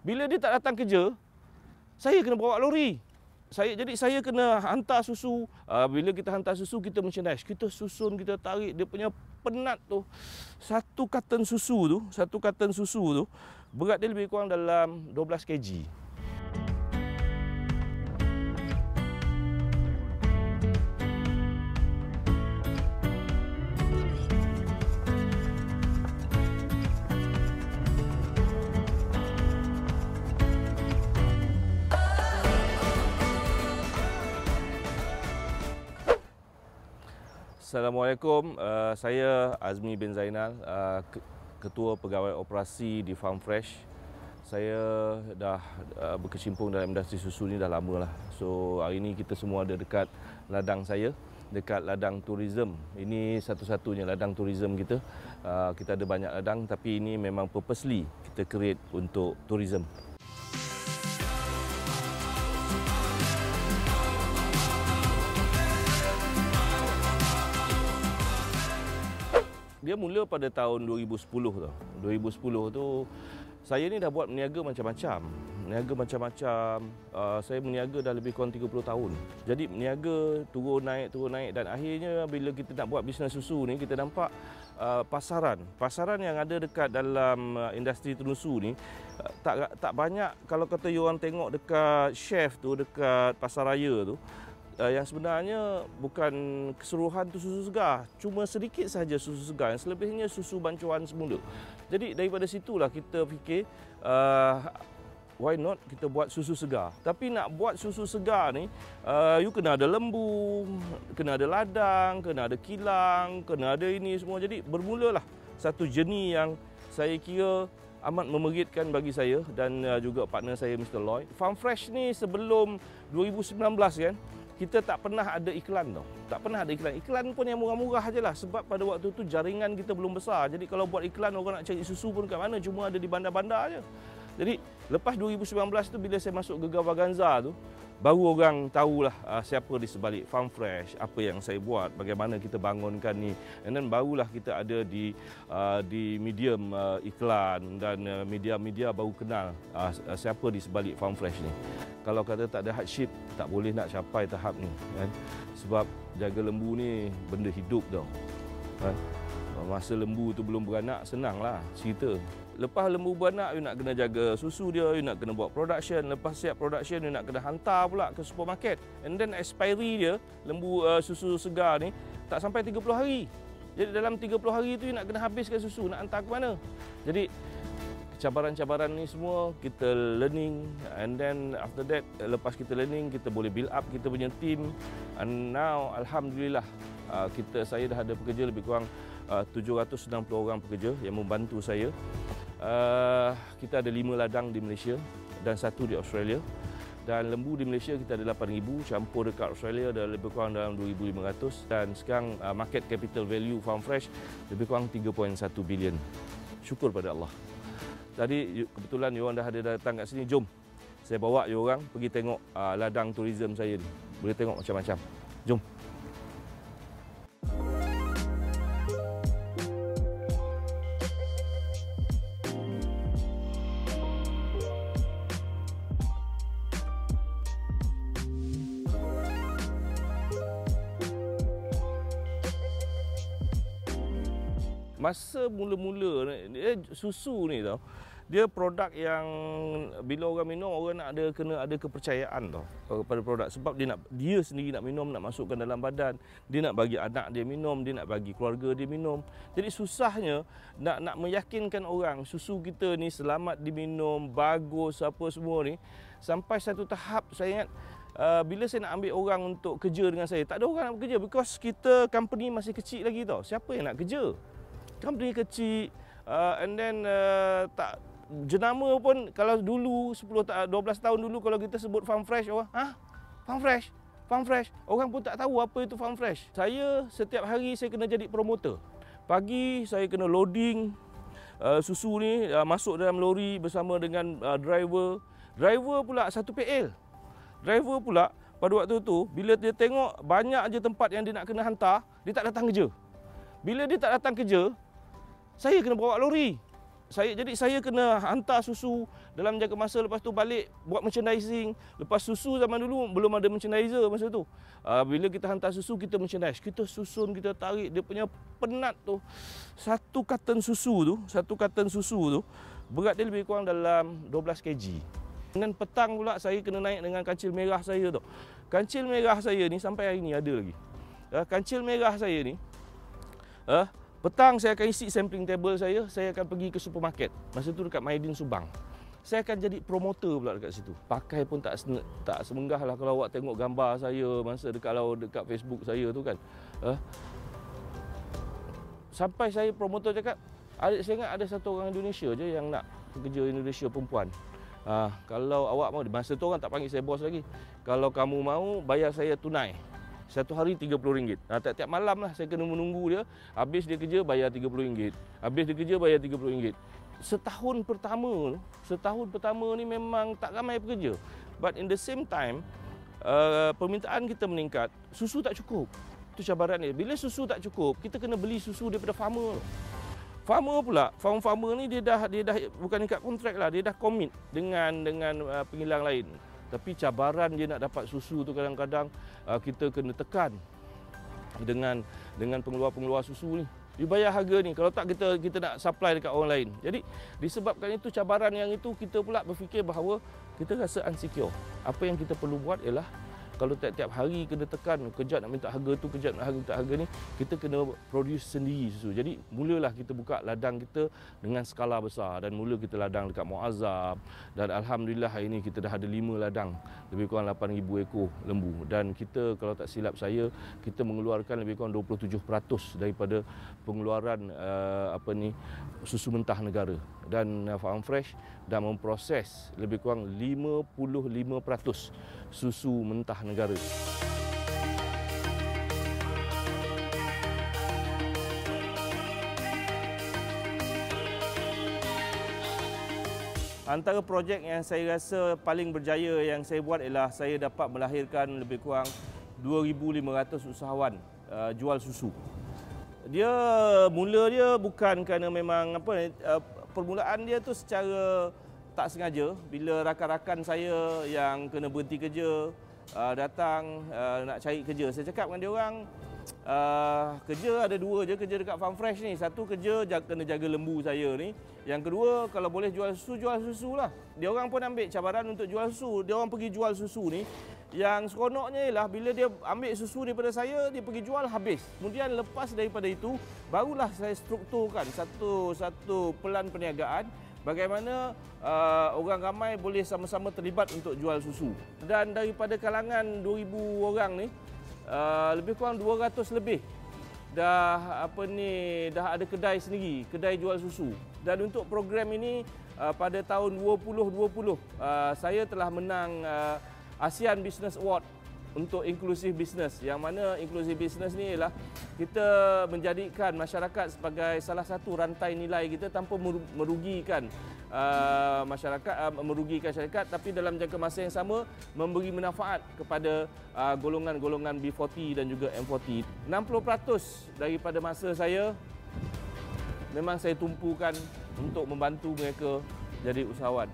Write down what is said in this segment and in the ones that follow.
Bila dia tak datang kerja, saya kena bawa lori. Saya jadi saya kena hantar susu. Uh, bila kita hantar susu kita merchandise. Kita susun, kita tarik dia punya penat tu. Satu carton susu tu, satu carton susu tu berat dia lebih kurang dalam 12 kg. Assalamualaikum. Uh, saya Azmi bin Zainal, uh, Ketua Pegawai Operasi di Farm Fresh. Saya dah uh, berkecimpung dalam industri susu ni dah lama lah. So hari ini kita semua ada dekat ladang saya, dekat ladang tourism. Ini satu-satunya ladang tourism kita. Uh, kita ada banyak ladang tapi ini memang purposely kita create untuk tourism. Dia mula pada tahun 2010 tu. 2010 tu saya ni dah buat meniaga macam-macam. Meniaga macam-macam. Uh, saya meniaga dah lebih kurang 30 tahun. Jadi meniaga turun naik turun naik dan akhirnya bila kita nak buat bisnes susu ni kita nampak uh, pasaran. Pasaran yang ada dekat dalam uh, industri tenusu ni uh, tak tak banyak kalau kata you orang tengok dekat chef tu dekat pasar raya tu uh, yang sebenarnya bukan keseluruhan tu susu segar cuma sedikit saja susu segar yang selebihnya susu bancuan semula jadi daripada situlah kita fikir uh, why not kita buat susu segar tapi nak buat susu segar ni uh, you kena ada lembu kena ada ladang kena ada kilang kena ada ini semua jadi bermulalah satu jenis yang saya kira amat memeritkan bagi saya dan juga partner saya Mr. Lloyd. Farm Fresh ni sebelum 2019 kan, kita tak pernah ada iklan tau. Tak pernah ada iklan. Iklan pun yang murah-murah je lah. Sebab pada waktu tu jaringan kita belum besar. Jadi kalau buat iklan orang nak cari susu pun kat mana. Cuma ada di bandar-bandar je. Jadi lepas 2019 tu bila saya masuk Gegar Vaganza tu baru orang tahulah uh, siapa di sebalik Farm Fresh, apa yang saya buat, bagaimana kita bangunkan ni. And then barulah kita ada di uh, di medium uh, iklan dan uh, media-media baru kenal uh, siapa di sebalik Farm Fresh ni. Kalau kata tak ada hardship, tak boleh nak capai tahap ni kan. Sebab jaga lembu ni benda hidup tau. Kan? Masa lembu tu belum beranak senanglah cerita lepas lembu beranak you nak kena jaga susu dia you nak kena buat production. Lepas siap production you nak kena hantar pula ke supermarket. And then expiry dia lembu uh, susu segar ni tak sampai 30 hari. Jadi dalam 30 hari tu you nak kena habiskan susu nak hantar ke mana? Jadi cabaran-cabaran ni semua kita learning. And then after that lepas kita learning kita boleh build up kita punya team. And now alhamdulillah uh, kita saya dah ada pekerja lebih kurang uh, 760 orang pekerja yang membantu saya Uh, kita ada lima ladang di Malaysia dan satu di Australia. Dan lembu di Malaysia kita ada 8,000, campur dekat Australia ada lebih kurang dalam 2,500 dan sekarang uh, market capital value farm fresh lebih kurang 3.1 bilion. Syukur pada Allah. Tadi kebetulan you dah ada datang kat sini, jom. Saya bawa you orang pergi tengok uh, ladang tourism saya ni. Boleh tengok macam-macam. Jom. Masa mula-mula dia susu ni tau dia produk yang bila orang minum orang nak ada kena ada kepercayaan tau kepada produk sebab dia nak dia sendiri nak minum nak masukkan dalam badan dia nak bagi anak dia minum dia nak bagi keluarga dia minum jadi susahnya nak nak meyakinkan orang susu kita ni selamat diminum bagus apa semua ni sampai satu tahap saya ingat Uh, bila saya nak ambil orang untuk kerja dengan saya, tak ada orang nak bekerja because kita company masih kecil lagi tau. Siapa yang nak kerja? Company kecil uh, and then uh, tak jenama pun kalau dulu 10 ta- 12 tahun dulu kalau kita sebut farm fresh orang ha? Farm fresh farm fresh. Orang pun tak tahu apa itu farm fresh. Saya setiap hari saya kena jadi promoter. Pagi saya kena loading uh, susu ni uh, masuk dalam lori bersama dengan uh, driver. Driver pula satu PL driver pula pada waktu tu bila dia tengok banyak aja tempat yang dia nak kena hantar dia tak datang kerja. Bila dia tak datang kerja saya kena bawa lori. saya jadi saya kena hantar susu dalam jangka masa lepas tu balik buat merchandising. Lepas susu zaman dulu belum ada merchandiser masa tu. Uh, bila kita hantar susu kita merchandise. Kita susun kita tarik. Dia punya penat tu. Satu carton susu tu satu carton susu tu berat dia lebih kurang dalam 12 kg. Dengan petang pula saya kena naik dengan kancil merah saya tu. Kancil merah saya ni sampai hari ni ada lagi. Uh, kancil merah saya ni uh, Petang saya akan isi sampling table saya, saya akan pergi ke supermarket. Masa tu dekat Maidin Subang. Saya akan jadi promoter pula dekat situ. Pakai pun tak tak semenggah lah kalau awak tengok gambar saya masa dekat kalau dekat Facebook saya tu kan. Uh, sampai saya promoter cakap, adik saya ingat ada satu orang Indonesia je yang nak kerja Indonesia perempuan. Uh, kalau awak mau, masa tu orang tak panggil saya bos lagi. Kalau kamu mau, bayar saya tunai. Satu hari RM30. Ha, tiap-tiap malam lah saya kena menunggu dia. Habis dia kerja bayar RM30. Habis dia kerja bayar RM30. Setahun pertama, setahun pertama ni memang tak ramai pekerja. But in the same time, uh, permintaan kita meningkat, susu tak cukup. Itu cabaran dia. Bila susu tak cukup, kita kena beli susu daripada farmer. Farmer pula, farmer-farmer ni dia dah dia dah bukan ikat kontrak lah, dia dah commit dengan dengan uh, pengilang lain. Tapi cabaran dia nak dapat susu tu kadang-kadang uh, kita kena tekan dengan dengan pengeluar-pengeluar susu ni. Dia bayar harga ni kalau tak kita kita nak supply dekat orang lain. Jadi disebabkan itu cabaran yang itu kita pula berfikir bahawa kita rasa insecure. Apa yang kita perlu buat ialah kalau tiap-tiap hari kena tekan kejap nak minta harga tu kejap nak minta harga ni kita kena produce sendiri susu. Jadi mulalah kita buka ladang kita dengan skala besar. Dan mula kita ladang dekat Muazzam. Dan alhamdulillah hari ini kita dah ada 5 ladang. Lebih kurang 8000 ekor lembu. Dan kita kalau tak silap saya kita mengeluarkan lebih kurang 27% daripada pengeluaran uh, apa ni susu mentah negara. Dan uh, Farm Fresh dah memproses lebih kurang 55% susu mentah negara. Antara projek yang saya rasa paling berjaya yang saya buat ialah saya dapat melahirkan lebih kurang 2,500 usahawan uh, jual susu. Dia mula dia bukan kerana memang apa uh, permulaan dia tu secara tak sengaja bila rakan-rakan saya yang kena berhenti kerja uh, datang uh, nak cari kerja. Saya cakap dengan dia orang uh, kerja ada dua je kerja dekat Farm Fresh ni. Satu kerja jaga, kena jaga lembu saya ni. Yang kedua kalau boleh jual susu jual susu lah. Dia orang pun ambil cabaran untuk jual susu. Dia orang pergi jual susu ni. Yang seronoknya ialah bila dia ambil susu daripada saya, dia pergi jual habis. Kemudian lepas daripada itu, barulah saya strukturkan satu satu pelan perniagaan bagaimana uh, orang ramai boleh sama-sama terlibat untuk jual susu. Dan daripada kalangan 2000 orang ni uh, lebih kurang 200 lebih dah apa ni dah ada kedai sendiri, kedai jual susu. Dan untuk program ini uh, pada tahun 2020 uh, saya telah menang uh, ASEAN Business Award untuk inklusif bisnes. Yang mana inklusif bisnes ni ialah kita menjadikan masyarakat sebagai salah satu rantai nilai kita tanpa merugikan uh, masyarakat uh, merugikan syarikat tapi dalam jangka masa yang sama memberi manfaat kepada uh, golongan-golongan B40 dan juga M40 60% daripada masa saya memang saya tumpukan untuk membantu mereka jadi usahawan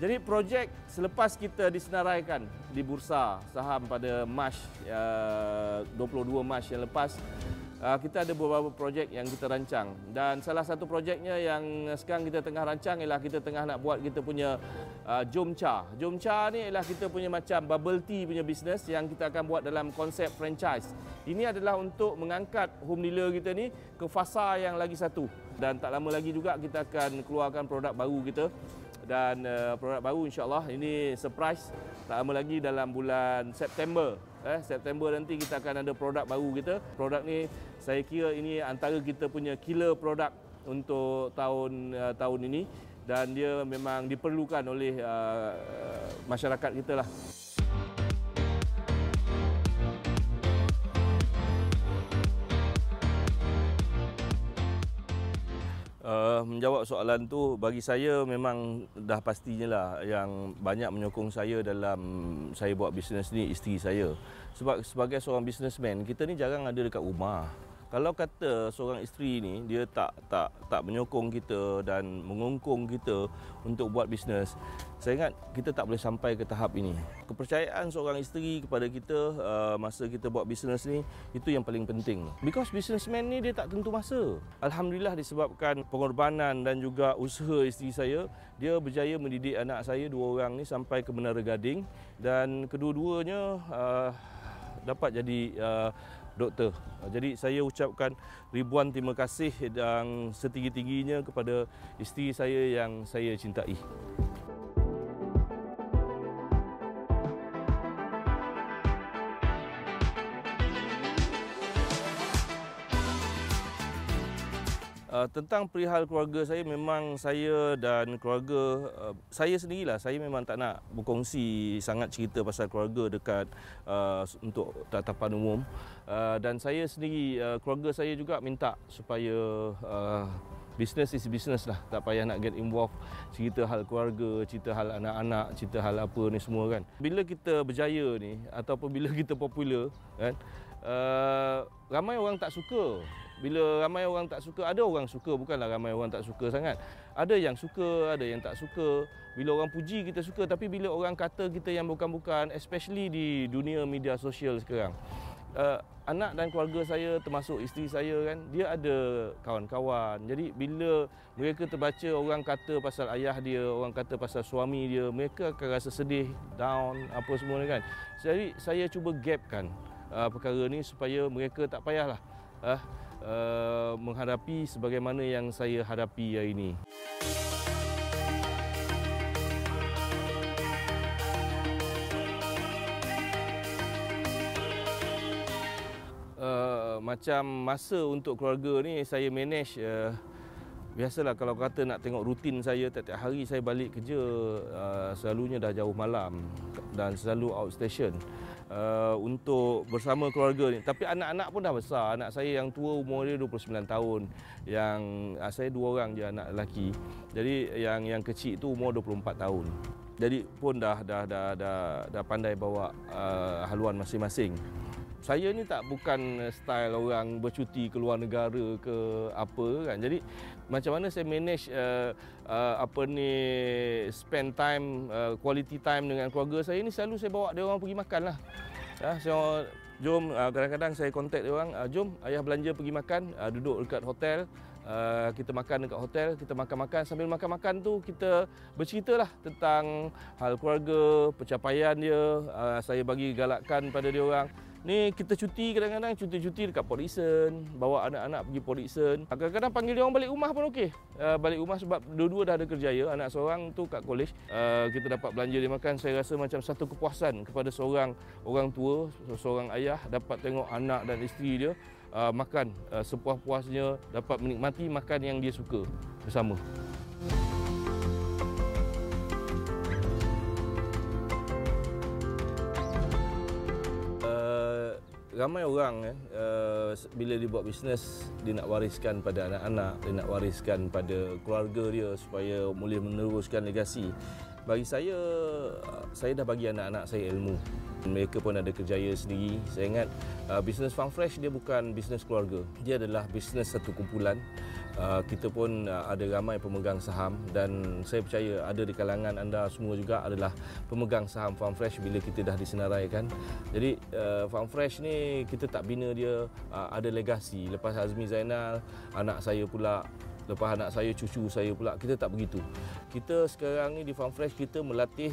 jadi projek selepas kita disenaraikan di bursa saham pada Mac uh, 22 Mac yang lepas uh, kita ada beberapa projek yang kita rancang dan salah satu projeknya yang sekarang kita tengah rancang ialah kita tengah nak buat kita punya uh, Jom Cha. Jom Cha ni ialah kita punya macam bubble tea punya bisnes yang kita akan buat dalam konsep franchise. Ini adalah untuk mengangkat home dealer kita ni ke fasa yang lagi satu dan tak lama lagi juga kita akan keluarkan produk baru kita dan uh, produk baru insyaAllah. Ini surprise. Tak lama lagi dalam bulan September. Eh, September nanti kita akan ada produk baru kita. Produk ni saya kira ini antara kita punya killer produk untuk tahun uh, tahun ini. Dan dia memang diperlukan oleh uh, masyarakat kita lah. Uh, menjawab soalan tu bagi saya memang dah pastinya lah yang banyak menyokong saya dalam saya buat bisnes ni isteri saya. Sebab sebagai seorang businessman kita ni jarang ada dekat rumah. Kalau kata seorang isteri ni dia tak tak tak menyokong kita dan mengongkong kita untuk buat bisnes, saya ingat kita tak boleh sampai ke tahap ini. Kepercayaan seorang isteri kepada kita uh, masa kita buat bisnes ni itu yang paling penting. Because businessman ni dia tak tentu masa. Alhamdulillah disebabkan pengorbanan dan juga usaha isteri saya, dia berjaya mendidik anak saya dua orang ni sampai ke Menara Gading dan kedua-duanya uh, dapat jadi uh, doktor. Jadi saya ucapkan ribuan terima kasih dan setinggi-tingginya kepada isteri saya yang saya cintai. Uh, tentang perihal keluarga saya memang saya dan keluarga uh, saya sendirilah saya memang tak nak berkongsi sangat cerita pasal keluarga dekat uh, untuk tatapan umum uh, dan saya sendiri uh, keluarga saya juga minta supaya uh, business is business lah. Tak payah nak get involved. Cerita hal keluarga cerita hal anak-anak cerita hal apa ni semua kan. Bila kita berjaya ni ataupun bila kita popular kan uh, ramai orang tak suka. Bila ramai orang tak suka ada orang suka bukanlah ramai orang tak suka sangat. Ada yang suka ada yang tak suka. Bila orang puji kita suka. Tapi bila orang kata kita yang bukan-bukan especially di dunia media sosial sekarang uh, anak dan keluarga saya termasuk isteri saya kan dia ada kawan-kawan jadi bila mereka terbaca orang kata pasal ayah dia orang kata pasal suami dia mereka akan rasa sedih down apa semua kan jadi saya cuba gapkan uh, perkara ni supaya mereka tak payahlah uh, uh, menghadapi sebagaimana yang saya hadapi hari ini. Macam masa untuk keluarga ni saya manage uh, biasalah kalau kata nak tengok rutin saya tiap-tiap hari saya balik kerja uh, selalunya dah jauh malam dan selalu outstation uh, untuk bersama keluarga ni. Tapi anak-anak pun dah besar. Anak saya yang tua umur dia 29 tahun. Yang uh, saya dua orang je anak lelaki. Jadi yang yang kecil tu umur 24 tahun. Jadi pun dah dah dah dah, dah pandai bawa uh, haluan masing-masing. Saya ni tak bukan style orang bercuti ke luar negara ke apa kan. Jadi macam mana saya manage uh, uh, apa ni spend time uh, quality time dengan keluarga saya ni selalu saya bawa dia orang pergi makan lah. Ya, saya jom uh, kadang-kadang saya contact dia orang, uh, jom ayah belanja pergi makan, uh, duduk dekat hotel. Uh, kita makan dekat hotel, kita makan-makan sambil makan-makan tu kita berceritalah tentang hal keluarga, pencapaian dia. Uh, saya bagi galakkan pada dia orang. Ni kita cuti kadang-kadang cuti-cuti dekat Dickson, bawa anak-anak pergi Dickson. Kadang-kadang panggil dia orang balik rumah pun okey. Uh, balik rumah sebab dua-dua dah ada kerjaya, anak seorang tu kat college. Uh, kita dapat belanja dia makan, saya rasa macam satu kepuasan kepada seorang orang tua, seorang ayah dapat tengok anak dan isteri dia uh, makan uh, sepuas-puasnya, dapat menikmati makan yang dia suka bersama. Ramai orang eh, uh, bila dia buat bisnes dia nak wariskan pada anak-anak, dia nak wariskan pada keluarga dia supaya boleh meneruskan legasi. Bagi saya saya dah bagi anak-anak saya ilmu. Mereka pun ada kerjaya sendiri. Saya ingat uh, bisnes Farm Fresh dia bukan bisnes keluarga. Dia adalah bisnes satu kumpulan Uh, kita pun uh, ada ramai pemegang saham dan saya percaya ada di kalangan anda semua juga adalah pemegang saham Farm Fresh bila kita dah disenaraikan. Jadi uh, Farm Fresh ni kita tak bina dia ada legasi. Lepas Azmi Zainal, anak saya pula Lepas anak saya, cucu saya pula, kita tak begitu. Kita sekarang ni di Farm Fresh, kita melatih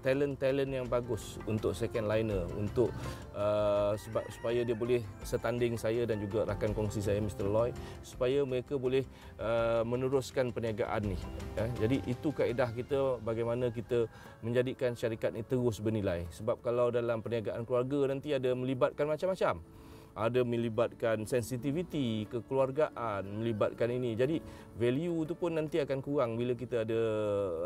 talent-talent yang bagus untuk second liner untuk uh, sebab supaya dia boleh setanding saya dan juga rakan kongsi saya Mr. Loy supaya mereka boleh uh, meneruskan perniagaan ni ya. jadi itu kaedah kita bagaimana kita menjadikan syarikat ini terus bernilai sebab kalau dalam perniagaan keluarga nanti ada melibatkan macam-macam ada melibatkan sensitiviti, kekeluargaan, melibatkan ini. Jadi value tu pun nanti akan kurang bila kita ada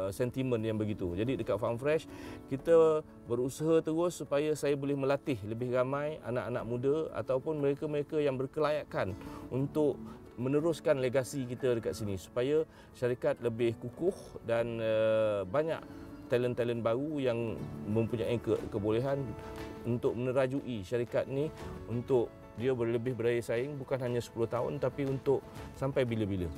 uh, sentimen yang begitu. Jadi dekat Farm Fresh kita berusaha terus supaya saya boleh melatih lebih ramai anak-anak muda ataupun mereka-mereka yang berkelayakan untuk meneruskan legasi kita dekat sini supaya syarikat lebih kukuh dan uh, banyak talent-talent baru yang mempunyai ke- kebolehan untuk menerajui syarikat ni untuk dia lebih berdaya saing bukan hanya 10 tahun tapi untuk sampai bila-bila.